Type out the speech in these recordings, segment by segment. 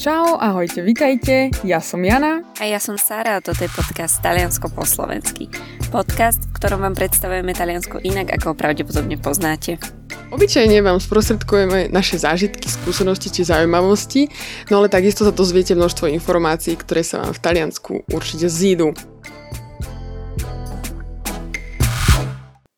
Čau, ahojte, vitajte, ja som Jana. A ja som Sara a toto je podcast Taliansko po slovensky. Podcast, v ktorom vám predstavujeme Taliansko inak, ako ho pravdepodobne poznáte. Obyčajne vám sprostredkujeme naše zážitky, skúsenosti či zaujímavosti, no ale takisto sa dozviete množstvo informácií, ktoré sa vám v Taliansku určite zídu.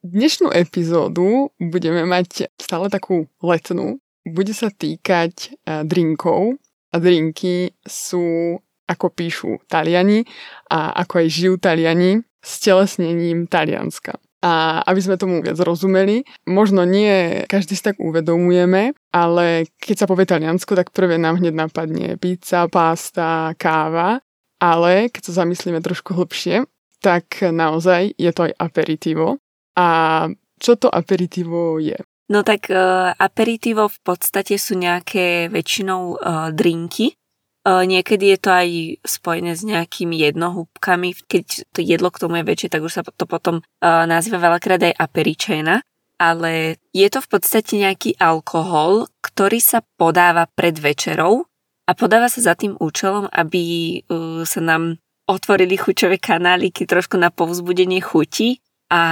Dnešnú epizódu budeme mať stále takú letnú. Bude sa týkať eh, drinkov, drinky sú, ako píšu Taliani a ako aj žijú Taliani, s telesnením Talianska. A aby sme tomu viac rozumeli, možno nie každý si tak uvedomujeme, ale keď sa povie Taliansko, tak prvé nám hneď napadne pizza, pasta, káva, ale keď sa zamyslíme trošku hlbšie, tak naozaj je to aj aperitivo. A čo to aperitivo je? No tak uh, aperitivo v podstate sú nejaké väčšinou uh, drinky. Uh, niekedy je to aj spojené s nejakými jednohúbkami. Keď to jedlo k tomu je väčšie, tak už sa to potom uh, nazýva veľakrát aj aperičena. Ale je to v podstate nejaký alkohol, ktorý sa podáva pred večerou a podáva sa za tým účelom, aby uh, sa nám otvorili chuťové kanáliky trošku na povzbudenie chuti a,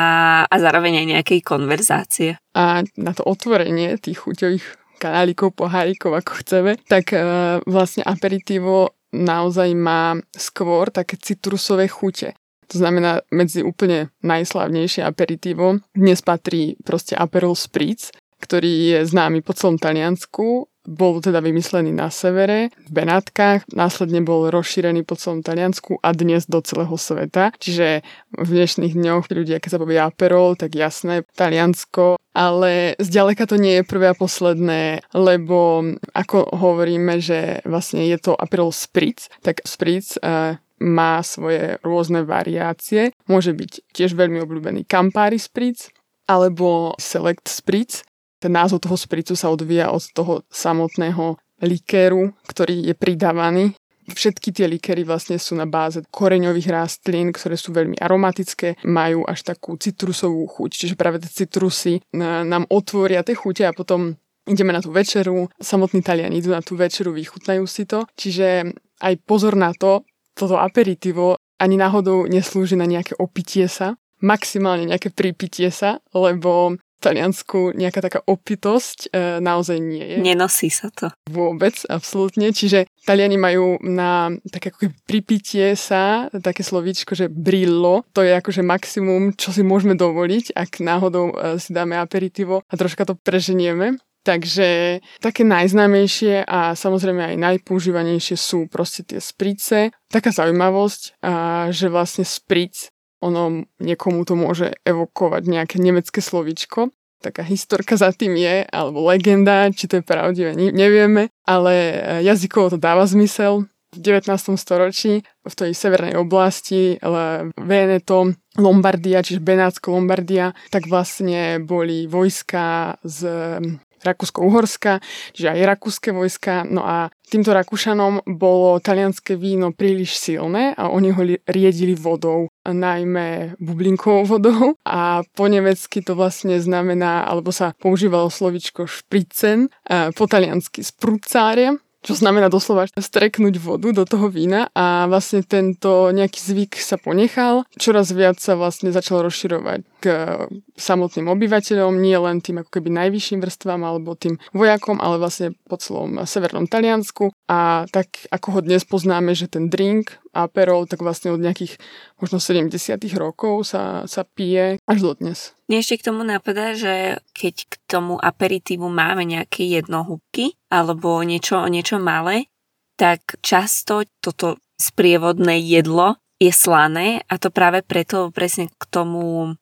a zároveň aj nejakej konverzácie. A na to otvorenie tých chuťových kanálikov, pohárikov, ako chceme, tak uh, vlastne aperitivo naozaj má skôr také citrusové chute. To znamená, medzi úplne najslavnejšie aperitivo dnes patrí proste Aperol Spritz, ktorý je známy po celom Taliansku bol teda vymyslený na severe, v Benátkach, následne bol rozšírený po celom Taliansku a dnes do celého sveta. Čiže v dnešných dňoch ľudia, keď sa povie Aperol, tak jasné, Taliansko, ale zďaleka to nie je prvé a posledné, lebo ako hovoríme, že vlastne je to Aperol Spritz, tak Spritz uh, má svoje rôzne variácie. Môže byť tiež veľmi obľúbený Campari Spritz, alebo Select Spritz, ten názov toho spricu sa odvíja od toho samotného likéru, ktorý je pridávaný. Všetky tie likéry vlastne sú na báze koreňových rastlín, ktoré sú veľmi aromatické, majú až takú citrusovú chuť, čiže práve tie citrusy nám otvoria tie chute a potom ideme na tú večeru, samotní Taliani idú na tú večeru, vychutnajú si to, čiže aj pozor na to, toto aperitivo ani náhodou neslúži na nejaké opitie sa, maximálne nejaké pripitie sa, lebo Taliansku nejaká taká opitosť e, naozaj nie je. Nenosí sa to. Vôbec, absolútne. Čiže Taliani majú na také ako pripitie sa také slovíčko, že brillo. To je akože maximum, čo si môžeme dovoliť, ak náhodou e, si dáme aperitivo a troška to preženieme. Takže také najznámejšie a samozrejme aj najpoužívanejšie sú proste tie sprice. Taká zaujímavosť, že vlastne spric ono niekomu to môže evokovať nejaké nemecké slovičko. Taká historka za tým je, alebo legenda, či to je pravdivé, nevieme, ale e, jazykovo to dáva zmysel. V 19. storočí v tej severnej oblasti Veneto, Lombardia, čiže Benátsko Lombardia, tak vlastne boli vojska z Rakúsko-Uhorska, čiže aj rakúske vojska. No a týmto Rakúšanom bolo talianské víno príliš silné a oni ho riedili vodou, najmä bublinkovou vodou. A po nemecky to vlastne znamená, alebo sa používalo slovičko špricen, po taliansky sprucáre čo znamená doslova streknúť vodu do toho vína a vlastne tento nejaký zvyk sa ponechal. Čoraz viac sa vlastne začal rozširovať k samotným obyvateľom, nie len tým ako keby najvyšším vrstvám alebo tým vojakom, ale vlastne po celom severnom Taliansku. A tak ako ho dnes poznáme, že ten drink Aperol, tak vlastne od nejakých možno 70 rokov sa, sa pije až do dnes. Mne ešte k tomu napadá, že keď k tomu aperitívu máme nejaké jednohúbky alebo niečo, niečo malé, tak často toto sprievodné jedlo je slané a to práve preto presne k tomu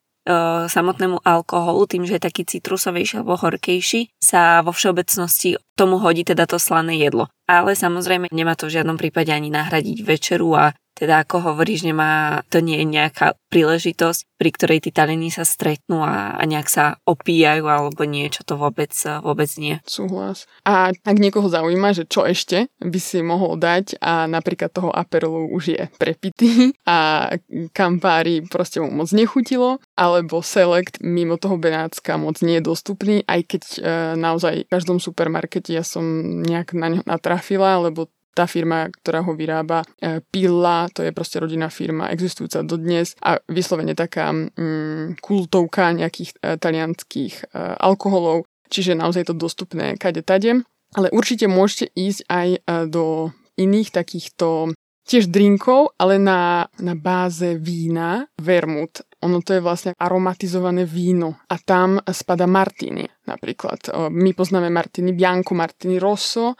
samotnému alkoholu, tým, že je taký citrusovejší alebo horkejší, sa vo všeobecnosti tomu hodí teda to slané jedlo. Ale samozrejme nemá to v žiadnom prípade ani nahradiť večeru a teda ako hovoríš, nemá, to nie je nejaká príležitosť, pri ktorej tí talení sa stretnú a, a nejak sa opíjajú alebo niečo, to vôbec, vôbec nie. Súhlas. A ak niekoho zaujíma, že čo ešte by si mohol dať a napríklad toho aperolu už je prepitý a kampári proste mu moc nechutilo, alebo Select mimo toho Benátska moc nie je dostupný, aj keď e, naozaj v každom supermarkete ja som nejak na ňo natrafila, lebo tá firma, ktorá ho vyrába, e, Pilla, to je proste rodinná firma, existujúca dodnes a vyslovene taká mm, kultovka nejakých e, talianských e, alkoholov, čiže naozaj to dostupné kade tade. Ale určite môžete ísť aj e, do iných takýchto tiež drinkov, ale na, na báze vína, vermut. Ono to je vlastne aromatizované víno a tam spada martini napríklad. My poznáme martini bianco, martini rosso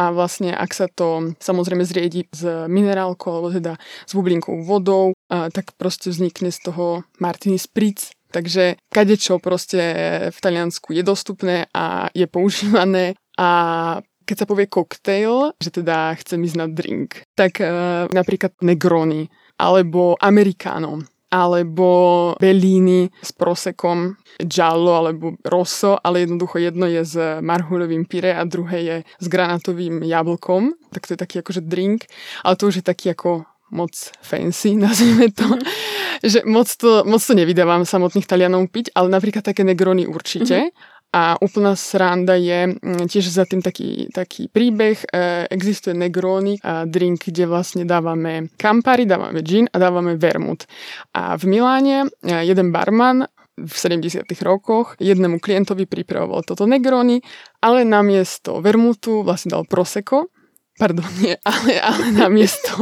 a vlastne ak sa to samozrejme zriedi s minerálkou alebo teda s bublinkou vodou, tak proste vznikne z toho martini spritz. Takže kadečo proste v Taliansku je dostupné a je používané a keď sa povie koktejl, že teda chcem ísť na drink, tak uh, napríklad Negroni, alebo Americano, alebo Bellini s prosekom, Giallo alebo Rosso, ale jednoducho jedno je s marhulovým pire a druhé je s granatovým jablkom, tak to je taký akože drink, ale to už je taký ako moc fancy, nazvime to. že moc to, moc to nevydávam samotných Talianov piť, ale napríklad také Negroni určite. Mm-hmm. A úplná sranda je mm, tiež za tým taký, taký príbeh. E, existuje Negroni a drink, kde vlastne dávame Campari, dávame gin a dávame vermut. A v Miláne e, jeden barman v 70. rokoch jednému klientovi pripravoval toto Negroni, ale namiesto vermutu vlastne dal Prosecco pardon, nie, ale, ale na miesto,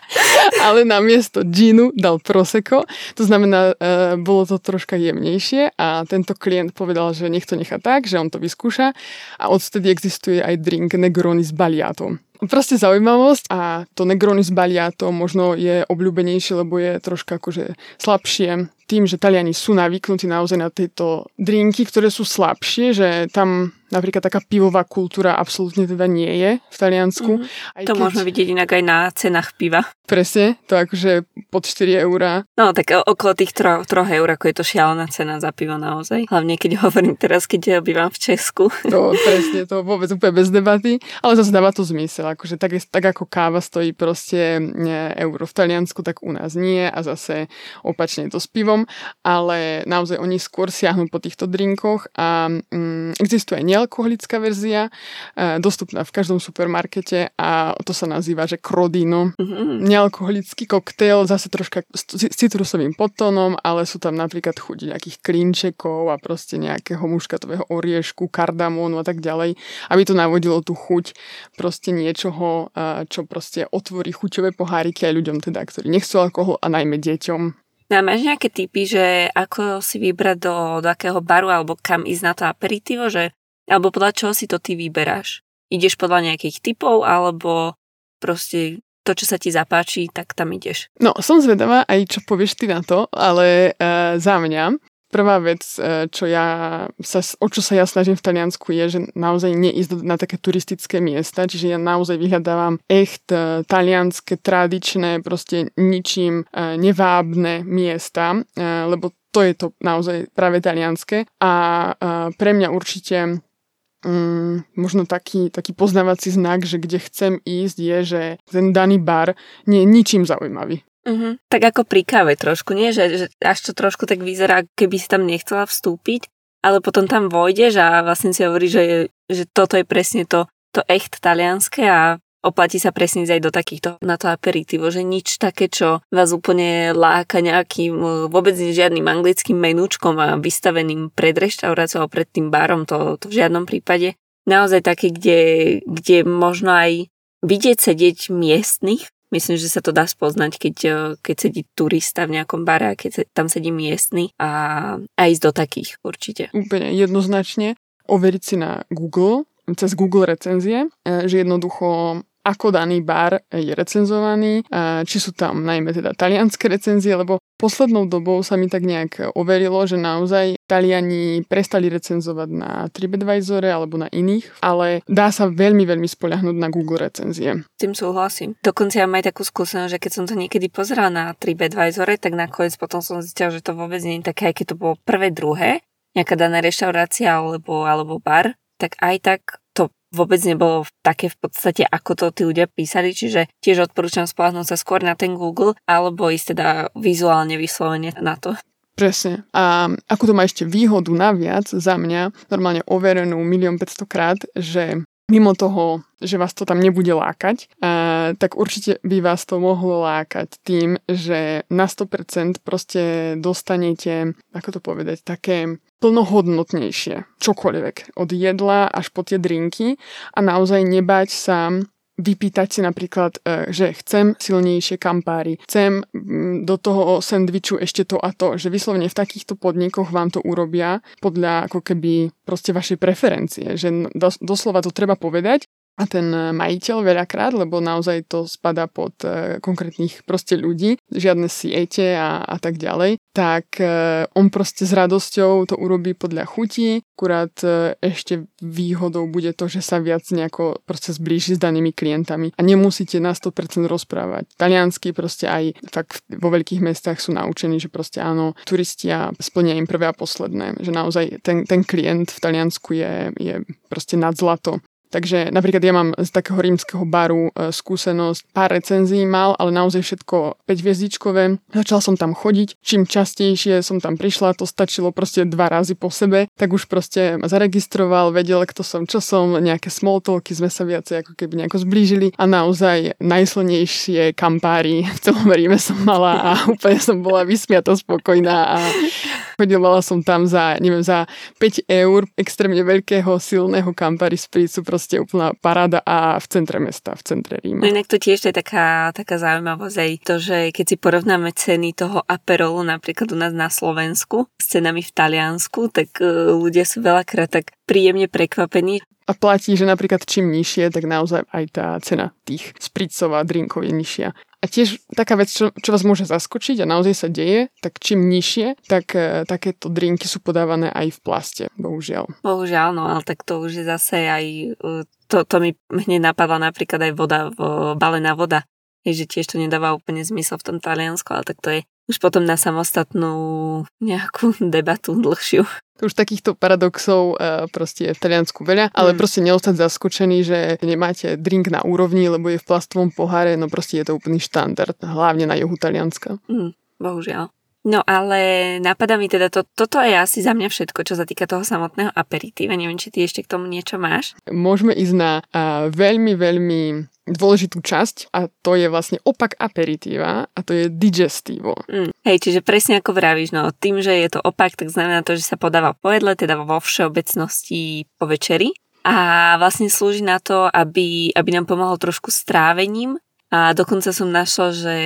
ale na miesto džinu dal proseko. To znamená, e, bolo to troška jemnejšie a tento klient povedal, že nech to nechá tak, že on to vyskúša a odtedy existuje aj drink Negroni s baliatom. Proste zaujímavosť a to Negroni s baliatom možno je obľúbenejšie, lebo je troška akože slabšie tým, že Taliani sú navyknutí naozaj na tieto drinky, ktoré sú slabšie, že tam napríklad taká pivová kultúra absolútne teda nie je v Taliansku. Mm-hmm. Aj to keď... môžeme vidieť inak aj na cenách piva. Presne, to akože pod 4 eurá. No tak okolo tých 3, 3 eur, ako je to šialená cena za pivo naozaj. Hlavne keď hovorím teraz, keď bývam v Česku. To presne, to vôbec úplne bez debaty, ale zase dáva to zmysel. Akože tak, tak ako káva stojí proste euro v Taliansku, tak u nás nie a zase opačne to s pivom drinkom, ale naozaj oni skôr siahnu po týchto drinkoch a mm, existuje nealkoholická verzia, e, dostupná v každom supermarkete a to sa nazýva, že Crodino. Mm-hmm. Nealkoholický koktejl, zase troška s citrusovým potónom, ale sú tam napríklad chuť nejakých klinčekov a proste nejakého muškatového oriešku, kardamónu a tak ďalej, aby to navodilo tú chuť proste niečoho, e, čo proste otvorí chuťové poháriky aj ľuďom teda, ktorí nechcú alkohol a najmä deťom. No a máš nejaké typy, že ako si vybrať do, do akého baru alebo kam ísť na to aperitivo, že, alebo podľa čoho si to ty vyberáš? Ideš podľa nejakých typov alebo proste to, čo sa ti zapáči, tak tam ideš. No, som zvedavá aj, čo povieš ty na to, ale uh, za mňa Prvá vec, e, čo ja sa, o čo sa ja snažím v Taliansku je, že naozaj neísť na také turistické miesta, čiže ja naozaj vyhľadávam echt e, talianské, tradičné, proste ničím e, nevábne miesta, lebo to je to naozaj práve talianské a pre mňa určite um, možno taký, taký poznávací znak, že kde chcem ísť je, že ten daný bar nie je ničím zaujímavý. Uh-huh. Tak ako pri káve trošku, nie? Že, že až to trošku tak vyzerá, keby si tam nechcela vstúpiť, ale potom tam vojdeš a vlastne si hovorí, že, že toto je presne to, to echt talianské a oplatí sa presne aj do takýchto na to aperitivo, že nič také, čo vás úplne láka nejakým vôbec žiadnym anglickým menúčkom a vystaveným pred reštauráciou alebo pred tým barom, to, to v žiadnom prípade. Naozaj také, kde, kde možno aj vidieť sedieť miestnych, Myslím, že sa to dá spoznať, keď, eh, keď sedí turista v nejakom bare a keď tam sedí miestny a, a ísť do takých určite. Úplne jednoznačne. Overiť si na Google, cez Google recenzie, eh, že jednoducho ako daný bar je recenzovaný, či sú tam najmä teda talianské recenzie, lebo poslednou dobou sa mi tak nejak overilo, že naozaj Taliani prestali recenzovať na TripAdvisore alebo na iných, ale dá sa veľmi, veľmi spoľahnúť na Google recenzie. Tým súhlasím. Dokonca ja mám aj takú skúsenosť, že keď som to niekedy pozerala na TripAdvisore, tak nakoniec potom som zistila, že to vôbec nie je také, aj keď to bolo prvé, druhé, nejaká daná reštaurácia alebo, alebo bar, tak aj tak to vôbec nebolo také v podstate, ako to tí ľudia písali, čiže tiež odporúčam spolahnúť sa skôr na ten Google, alebo ísť teda vizuálne vyslovene na to. Presne. A ako to má ešte výhodu naviac za mňa, normálne overenú milión 500 krát, že mimo toho, že vás to tam nebude lákať, a, tak určite by vás to mohlo lákať tým, že na 100% proste dostanete, ako to povedať, také plnohodnotnejšie čokoľvek. Od jedla až po tie drinky a naozaj nebať sa vypýtať si napríklad, e, že chcem silnejšie kampáry, chcem mm, do toho sendviču ešte to a to, že vyslovene v takýchto podnikoch vám to urobia podľa ako keby proste vašej preferencie, že doslova to treba povedať a ten majiteľ veľakrát, lebo naozaj to spada pod e, konkrétnych proste ľudí, žiadne siete a, a tak ďalej, tak e, on proste s radosťou to urobí podľa chutí, akurát e, ešte výhodou bude to, že sa viac nejako proste zblíži s danými klientami. A nemusíte na 100% rozprávať. Taliansky proste aj fakt vo veľkých mestách sú naučení, že proste áno, turistia splnia im prvé a posledné, že naozaj ten, ten klient v Taliansku je, je proste nad zlato Takže napríklad ja mám z takého rímskeho baru e, skúsenosť, pár recenzií mal, ale naozaj všetko 5 hviezdičkové. Začal som tam chodiť, čím častejšie som tam prišla, to stačilo proste dva razy po sebe, tak už proste ma zaregistroval, vedel, kto som, čo som, nejaké small talky sme sa viacej ako keby nejako zblížili a naozaj najsilnejšie kampári v celom Ríme som mala a úplne som bola vysmiata spokojná a chodila som tam za, neviem, za 5 eur extrémne veľkého silného kampári z prícu, proste úplná paráda a v centre mesta, v centre Ríma. No inak to tiež je taká, taká zaujímavosť aj to, že keď si porovnáme ceny toho Aperolu napríklad u nás na Slovensku s cenami v Taliansku, tak uh, ľudia sú veľakrát tak príjemne prekvapení. A platí, že napríklad čím nižšie, tak naozaj aj tá cena tých spricov a drinkov je nižšia. A tiež taká vec, čo, čo vás môže zaskočiť a naozaj sa deje, tak čím nižšie, tak e, takéto drinky sú podávané aj v plaste, bohužiaľ. Bohužiaľ, no ale tak to už je zase aj, e, to, to mi hneď napadla napríklad aj voda, balená voda. Je, že tiež to nedáva úplne zmysel v tom Taliansku, ale tak to je už potom na samostatnú nejakú debatu dlhšiu. Už takýchto paradoxov uh, proste je v Taliansku veľa, ale mm. proste neostať zaskočený, že nemáte drink na úrovni, lebo je v plastovom poháre, no proste je to úplný štandard, hlavne na juhu Talianska. Mm, bohužiaľ. No ale napadá mi teda, to, toto je asi za mňa všetko, čo sa týka toho samotného aperitíva. Neviem, či ty ešte k tomu niečo máš. Môžeme ísť na uh, veľmi, veľmi dôležitú časť a to je vlastne opak aperitíva a to je digestivo. Mm. Hej, čiže presne ako vravíš, no tým, že je to opak, tak znamená to, že sa podáva po jedle, teda vo všeobecnosti po večeri a vlastne slúži na to, aby, aby nám pomohol trošku s trávením a dokonca som našla, že,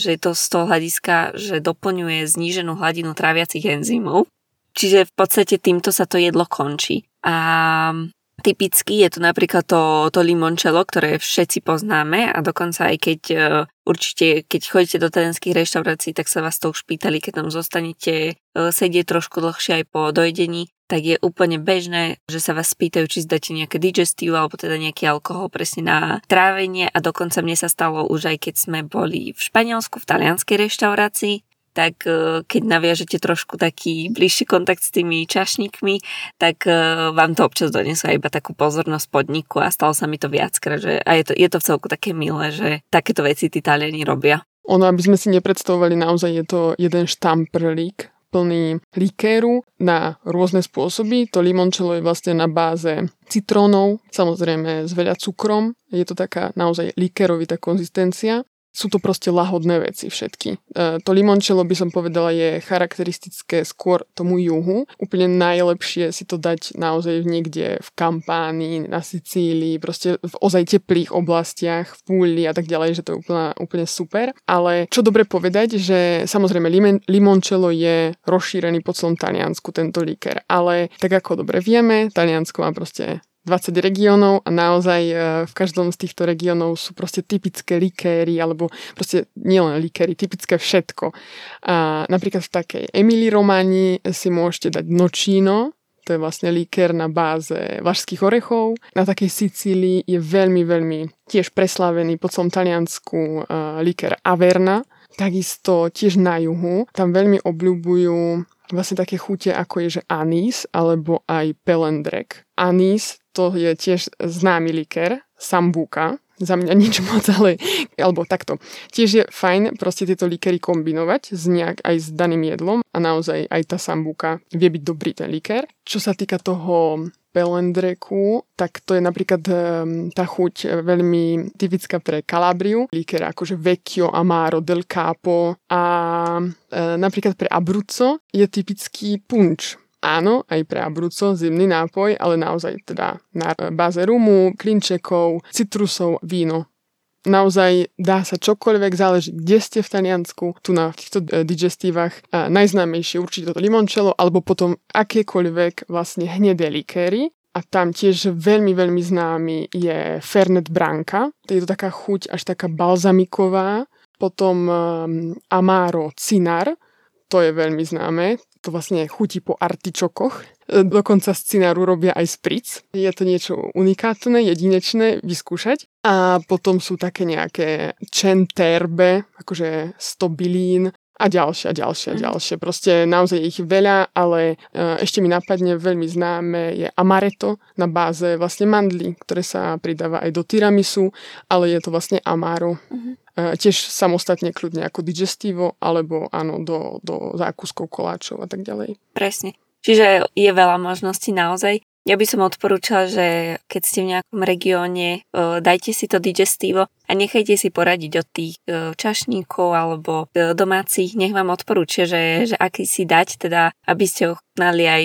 že je to z toho hľadiska, že doplňuje zníženú hladinu tráviacich enzymov. Čiže v podstate týmto sa to jedlo končí. A Typicky je to napríklad to, to limončelo, ktoré všetci poznáme a dokonca aj keď uh, určite, keď chodíte do talianských reštaurácií, tak sa vás to už pýtali, keď tam zostanete uh, sedieť trošku dlhšie aj po dojedení, tak je úplne bežné, že sa vás spýtajú, či zdáte nejaké digestív alebo teda nejaký alkohol presne na trávenie a dokonca mne sa stalo už aj keď sme boli v Španielsku v talianskej reštaurácii, tak e, keď naviažete trošku taký bližší kontakt s tými čašníkmi, tak e, vám to občas donesú iba takú pozornosť podniku a stalo sa mi to viackrát, že a je to, je to v celku také milé, že takéto veci tí Taliani robia. Ono, aby sme si nepredstavovali, naozaj je to jeden štamprlík plný likéru na rôzne spôsoby. To limončelo je vlastne na báze citrónov, samozrejme s veľa cukrom. Je to taká naozaj likérovitá konzistencia sú to proste lahodné veci všetky. E, to limončelo by som povedala je charakteristické skôr tomu juhu. Úplne najlepšie si to dať naozaj niekde v kampánii, na Sicílii, proste v ozaj teplých oblastiach, v púli a tak ďalej, že to je úplne, úplne super. Ale čo dobre povedať, že samozrejme limon, limončelo je rozšírený po celom Taliansku, tento líker. Ale tak ako dobre vieme, Taliansko má proste 20 regiónov a naozaj e, v každom z týchto regiónov sú proste typické likéry, alebo proste nielen likéry, typické všetko. A napríklad v takej Emily Romani si môžete dať nočino, to je vlastne likér na báze vašských orechov. Na takej Sicílii je veľmi, veľmi tiež preslávený po celom Taliansku uh, likér Averna. Takisto tiež na juhu. Tam veľmi obľúbujú vlastne také chute, ako je že anís alebo aj pelendrek. Anís to je tiež známy liker, sambuka, za mňa nič moc, ale, alebo takto. Tiež je fajn proste tieto likery kombinovať s nejak aj s daným jedlom a naozaj aj tá sambuka vie byť dobrý ten liker. Čo sa týka toho pelendreku, tak to je napríklad um, tá chuť veľmi typická pre Kalabriu. Líker akože Vecchio, Amaro, Del Capo a e, napríklad pre Abruzzo je typický punč. Áno, aj pre Abruzzo zimný nápoj, ale naozaj teda na báze rumu, klinčekov, citrusov, víno naozaj dá sa čokoľvek, záleží, kde ste v Taliansku, tu na týchto e, digestívach. A najznámejšie určite to limoncello, alebo potom akékoľvek vlastne hnedé likéry. A tam tiež veľmi, veľmi známy je Fernet Branca. To je to taká chuť až taká balzamiková. Potom um, Amaro Cinar, to je veľmi známe. To vlastne chutí po artičokoch. Dokonca z cináru robia aj spritz. Je to niečo unikátne, jedinečné vyskúšať. A potom sú také nejaké čenterbe, akože stobilín a ďalšie a ďalšie a mhm. ďalšie. Proste naozaj ich veľa, ale e, ešte mi napadne veľmi známe je amaretto na báze vlastne mandlí, ktoré sa pridáva aj do tiramisu, ale je to vlastne amaro. Uh-huh. Tiež samostatne kľudne ako digestivo, alebo áno, do, do zákuskov koláčov a tak ďalej. Presne. Čiže je veľa možností naozaj. Ja by som odporúčala, že keď ste v nejakom regióne, dajte si to digestivo a nechajte si poradiť od tých čašníkov alebo domácich, nech vám odporúčia, že, že aký si dať, teda aby ste ochutnali aj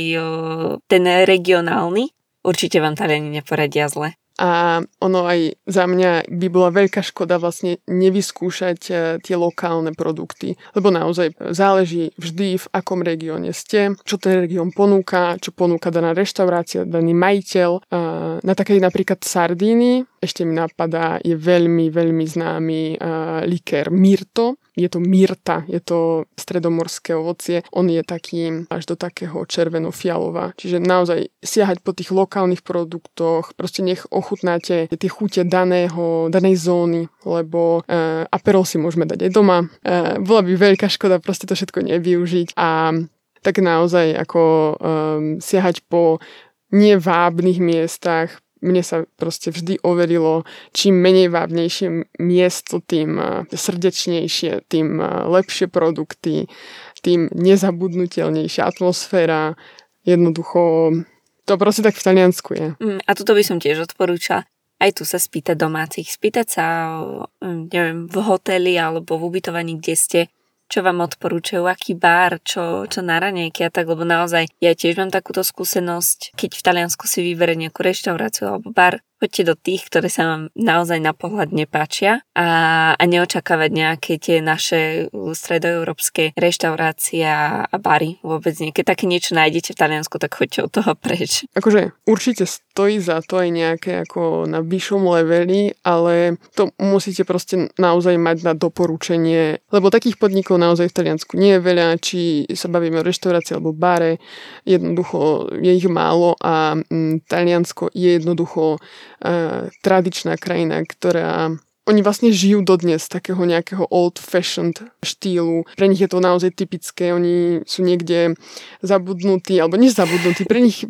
ten regionálny. Určite vám Taliani neporadia zle. A ono aj za mňa by bola veľká škoda vlastne nevyskúšať e, tie lokálne produkty, lebo naozaj záleží vždy v akom regióne ste, čo ten región ponúka, čo ponúka daná reštaurácia, daný majiteľ. Na takej napríklad Sardíny ešte mi napadá, je veľmi, veľmi známy likér Mirto, je to myrta, je to stredomorské ovocie. On je taký až do takého červeno-fialová. Čiže naozaj siahať po tých lokálnych produktoch, proste nech ochutnáte tie chute daného, danej zóny, lebo uh, aperol si môžeme dať aj doma. Uh, bola by veľká škoda proste to všetko nevyužiť a tak naozaj ako um, siahať po nevábnych miestach, mne sa proste vždy overilo, čím menej vábnejšie miesto, tým eh, srdečnejšie, tým eh, lepšie produkty, tým nezabudnutelnejšia atmosféra. Jednoducho, to proste tak v Taliansku je. Mm, a toto by som tiež odporúčala. Aj tu sa spýtať domácich. Spýtať sa, mm, neviem, v hoteli alebo v ubytovaní, kde ste, čo vám odporúčajú, aký bar, čo, čo na ranejky a tak, lebo naozaj ja tiež mám takúto skúsenosť, keď v Taliansku si vyberie nejakú reštauráciu alebo bar, poďte do tých, ktoré sa vám naozaj na pohľad nepáčia a, a neočakávať nejaké tie naše stredoeurópske reštaurácie a bary vôbec nie. Keď také niečo nájdete v Taliansku, tak choďte od toho preč. Akože určite stojí za to aj nejaké ako na vyššom leveli, ale to musíte proste naozaj mať na doporučenie, lebo takých podnikov naozaj v Taliansku nie je veľa, či sa bavíme o reštaurácii alebo bare, jednoducho je ich málo a mm, Taliansko je jednoducho tradičná krajina, ktorá oni vlastne žijú dodnes takého nejakého old-fashioned štýlu. Pre nich je to naozaj typické, oni sú niekde zabudnutí, alebo nezabudnutí, pre nich,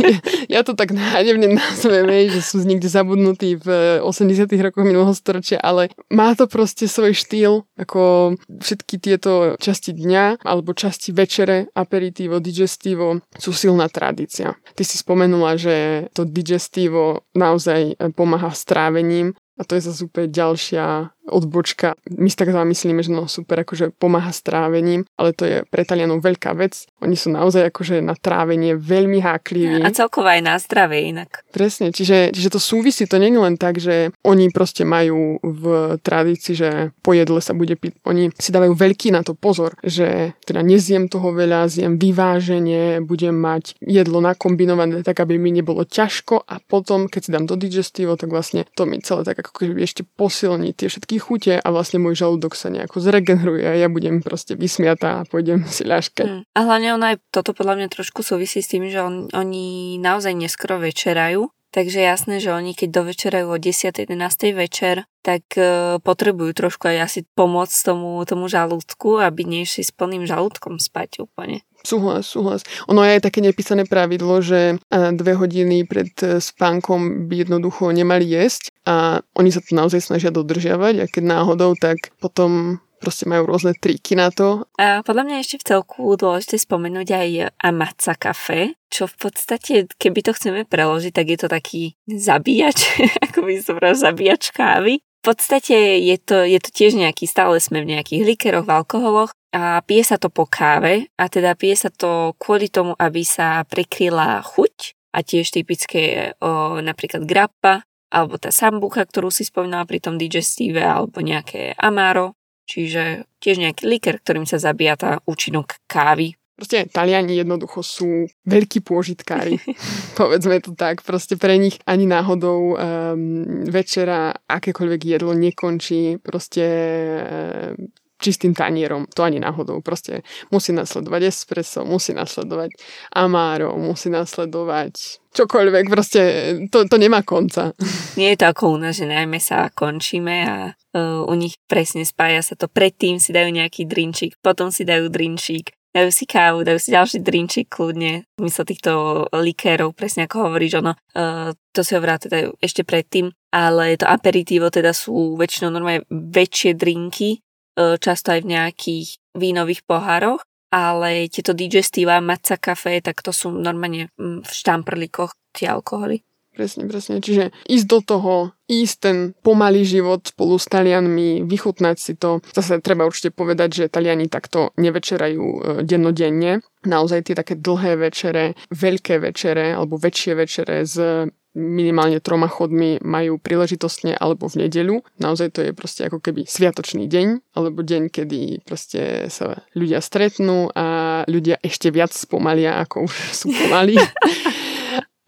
ja to tak nádevne nazvem, že sú niekde zabudnutí v 80 rokoch minulého storočia, ale má to proste svoj štýl, ako všetky tieto časti dňa, alebo časti večere, aperitivo, digestivo, sú silná tradícia. Ty si spomenula, že to digestivo naozaj pomáha s trávením a to je zase úplne ďalšia odbočka. My si tak zamyslíme, že no super, akože pomáha s trávením, ale to je pre Talianov veľká vec. Oni sú naozaj akože na trávenie veľmi hákliví. A celkovo aj na zdravie inak. Presne, čiže, čiže to súvisí, to nie je len tak, že oni proste majú v tradícii, že po jedle sa bude piť. Oni si dávajú veľký na to pozor, že teda nezjem toho veľa, zjem vyváženie, budem mať jedlo nakombinované tak, aby mi nebolo ťažko a potom, keď si dám do digestivo, tak vlastne to mi celé tak ako ešte posilní tie všetky všetky chute a vlastne môj žalúdok sa nejako zregeneruje a ja budem proste vysmiatá a pôjdem si ľaškať. Mm. A hlavne ona aj toto podľa mňa trošku súvisí s tým, že on, oni naozaj neskoro večerajú, takže jasné, že oni keď dovečerajú o 10. 11. večer, tak uh, potrebujú trošku aj asi pomôcť tomu, tomu žalúdku, aby nešli s plným žalúdkom spať úplne. Súhlas, súhlas. Ono je aj také nepísané pravidlo, že dve hodiny pred e, spánkom by jednoducho nemali jesť a oni sa to naozaj snažia dodržiavať a keď náhodou, tak potom proste majú rôzne triky na to. A podľa mňa ešte v celku dôležité spomenúť aj Amatsa kafe, čo v podstate, keby to chceme preložiť, tak je to taký zabíjač, ako by som zabíjač kávy. V podstate je to, je to tiež nejaký, stále sme v nejakých likeroch, v alkoholoch a pije sa to po káve a teda pije sa to kvôli tomu, aby sa prekryla chuť a tiež typické o, napríklad grappa alebo tá sambucha, ktorú si spomínala pri tom digestíve alebo nejaké amaro, čiže tiež nejaký liker, ktorým sa zabíja tá účinok kávy Proste Taliani jednoducho sú veľkí pôžitkári. Povedzme to tak. Proste pre nich ani náhodou um, večera akékoľvek jedlo nekončí proste um, čistým tanierom. To ani náhodou. Proste musí nasledovať espresso, musí nasledovať amaro, musí nasledovať čokoľvek. Proste to, to nemá konca. Nie je to ako u nás, že najmä sa končíme a uh, u nich presne spája sa to. Predtým si dajú nejaký drinčík, potom si dajú drinčík, dajú si kávu, dajú si ďalší drinčík kľudne, mysle týchto likérov, presne ako hovoríš, ono, uh, to si hovorá teda ešte predtým, ale to aperitívo teda sú väčšinou normálne väčšie drinky, často aj v nejakých vínových pohároch, ale tieto digestíva, matca kafe, tak to sú normálne mm, v štamprlíkoch tie alkoholy. Presne, presne. Čiže ísť do toho, ísť ten pomalý život spolu s Talianmi, vychutnať si to. Zase treba určite povedať, že Taliani takto nevečerajú e, dennodenne. Naozaj tie také dlhé večere, veľké večere alebo väčšie večere s minimálne troma chodmi majú príležitostne alebo v nedeľu. Naozaj to je proste ako keby sviatočný deň, alebo deň, kedy proste sa ľudia stretnú a ľudia ešte viac spomalia, ako už sú pomalí.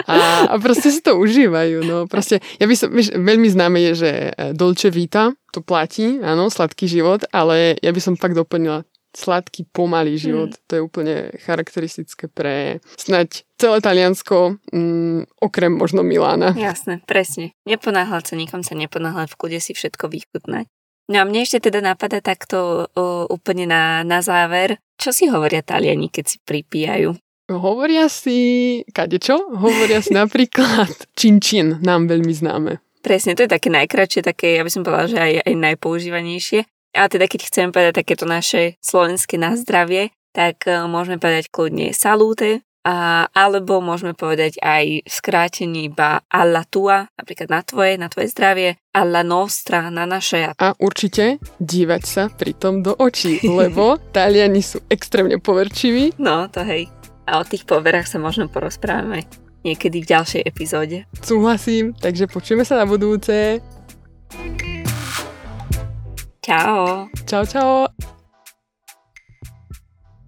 A, a proste si to užívajú, no. Proste, ja by som, vieš, veľmi známe je, že e, Dolce Vita, to platí, áno, sladký život, ale ja by som fakt doplnila sladký, pomalý život. Mm. To je úplne charakteristické pre snať celé Taliansko, mm, okrem možno Milána. Jasné, presne. Neponáhľať sa, nikam sa neponáhľať, v kude si všetko vychutnať. No a mne ešte teda napadá takto o, úplne na, na záver, čo si hovoria Taliani, keď si pripíjajú? Hovoria si, kadečo? Hovoria si napríklad činčin, nám veľmi známe. Presne, to je také najkračšie, také, ja by som povedala, že aj, aj najpoužívanejšie. A teda keď chceme povedať takéto naše slovenské nazdravie, tak uh, môžeme povedať kľudne salúte, a, alebo môžeme povedať aj skrátení iba alla tua, napríklad na tvoje, na tvoje zdravie, alla nostra, na naše. A určite dívať sa pritom do očí, lebo Taliani sú extrémne poverčiví. No, to hej a o tých poverách sa možno porozprávame niekedy v ďalšej epizóde. Súhlasím, takže počujeme sa na budúce. Čau. Čau, čau.